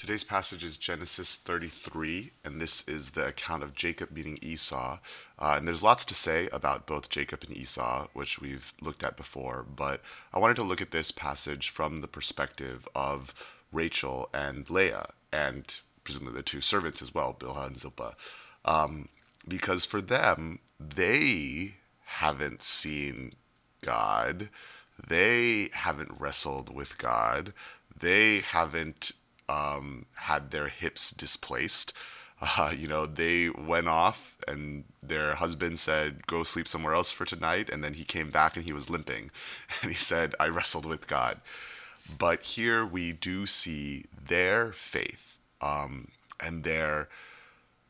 Today's passage is Genesis 33, and this is the account of Jacob meeting Esau. Uh, and there's lots to say about both Jacob and Esau, which we've looked at before, but I wanted to look at this passage from the perspective of Rachel and Leah, and presumably the two servants as well, Bilhah and Zilpah. Um, because for them, they haven't seen God, they haven't wrestled with God, they haven't um, had their hips displaced. Uh, you know, they went off and their husband said, go sleep somewhere else for tonight. And then he came back and he was limping. And he said, I wrestled with God. But here we do see their faith um, and their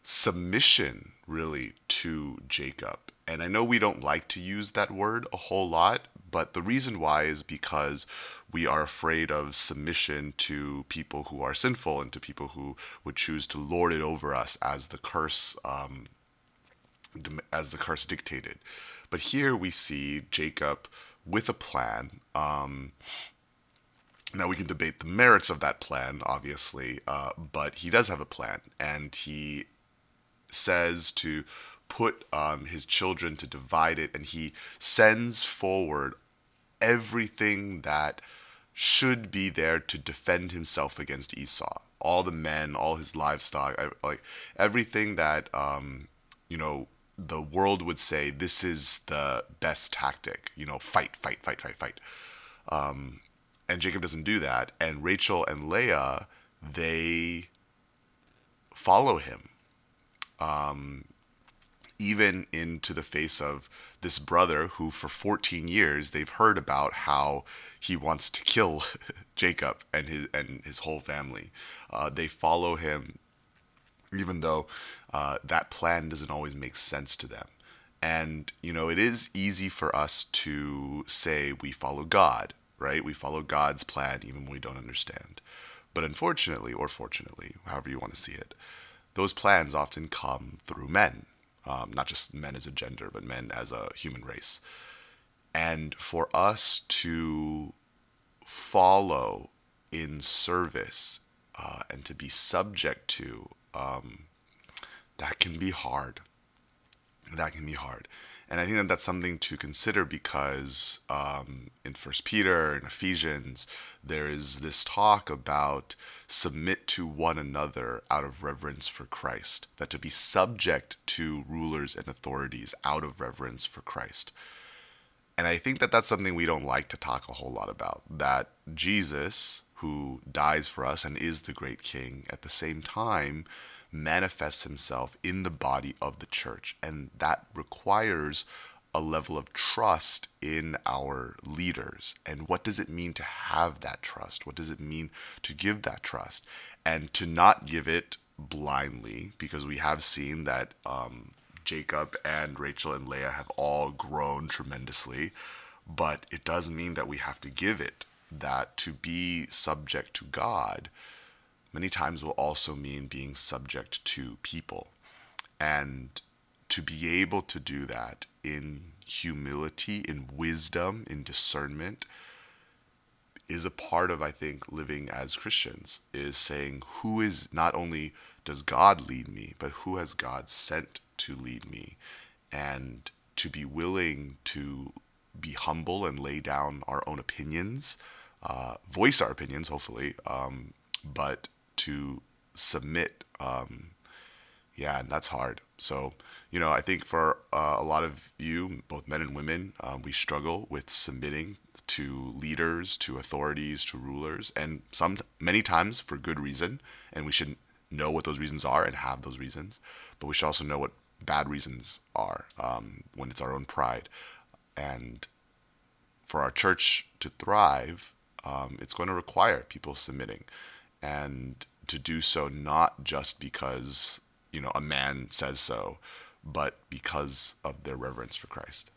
submission, really, to Jacob. And I know we don't like to use that word a whole lot, but the reason why is because we are afraid of submission to people who are sinful and to people who would choose to lord it over us as the curse um, as the curse dictated. But here we see Jacob with a plan. Um, now we can debate the merits of that plan, obviously, uh, but he does have a plan, and he says to put um, his children to divide it, and he sends forward everything that should be there to defend himself against Esau. All the men, all his livestock, like everything that um, you know the world would say this is the best tactic. You know, fight, fight, fight, fight, fight. Um, and Jacob doesn't do that. And Rachel and Leah, they follow him. Um, even into the face of this brother who for 14 years they've heard about how he wants to kill Jacob and his and his whole family. Uh, they follow him even though uh, that plan doesn't always make sense to them. And you know, it is easy for us to say we follow God, right? We follow God's plan even when we don't understand. But unfortunately, or fortunately, however you want to see it, those plans often come through men um, not just men as a gender, but men as a human race. And for us to follow in service uh, and to be subject to, um, that can be hard. That can be hard. And I think that that's something to consider because um, in First Peter and Ephesians, there is this talk about submit to one another out of reverence for Christ, that to be subject to rulers and authorities out of reverence for Christ. And I think that that's something we don't like to talk a whole lot about. That Jesus, who dies for us and is the great king, at the same time manifests himself in the body of the church. And that requires a level of trust in our leaders. And what does it mean to have that trust? What does it mean to give that trust? And to not give it blindly, because we have seen that um, Jacob and Rachel and Leah have all grown tremendously. But it does mean that we have to give it that to be subject to God many times will also mean being subject to people. And to be able to do that in humility, in wisdom, in discernment, is a part of, I think, living as Christians, is saying, who is not only does God lead me, but who has God sent to lead me? And to be willing to be humble and lay down our own opinions, uh, voice our opinions, hopefully, um, but to submit. Um, yeah, and that's hard. So, you know, I think for uh, a lot of you, both men and women, um, we struggle with submitting to leaders, to authorities, to rulers, and some many times for good reason. And we should know what those reasons are and have those reasons. But we should also know what bad reasons are um, when it's our own pride. And for our church to thrive, um, it's going to require people submitting. And to do so not just because, you know, a man says so, but because of their reverence for Christ.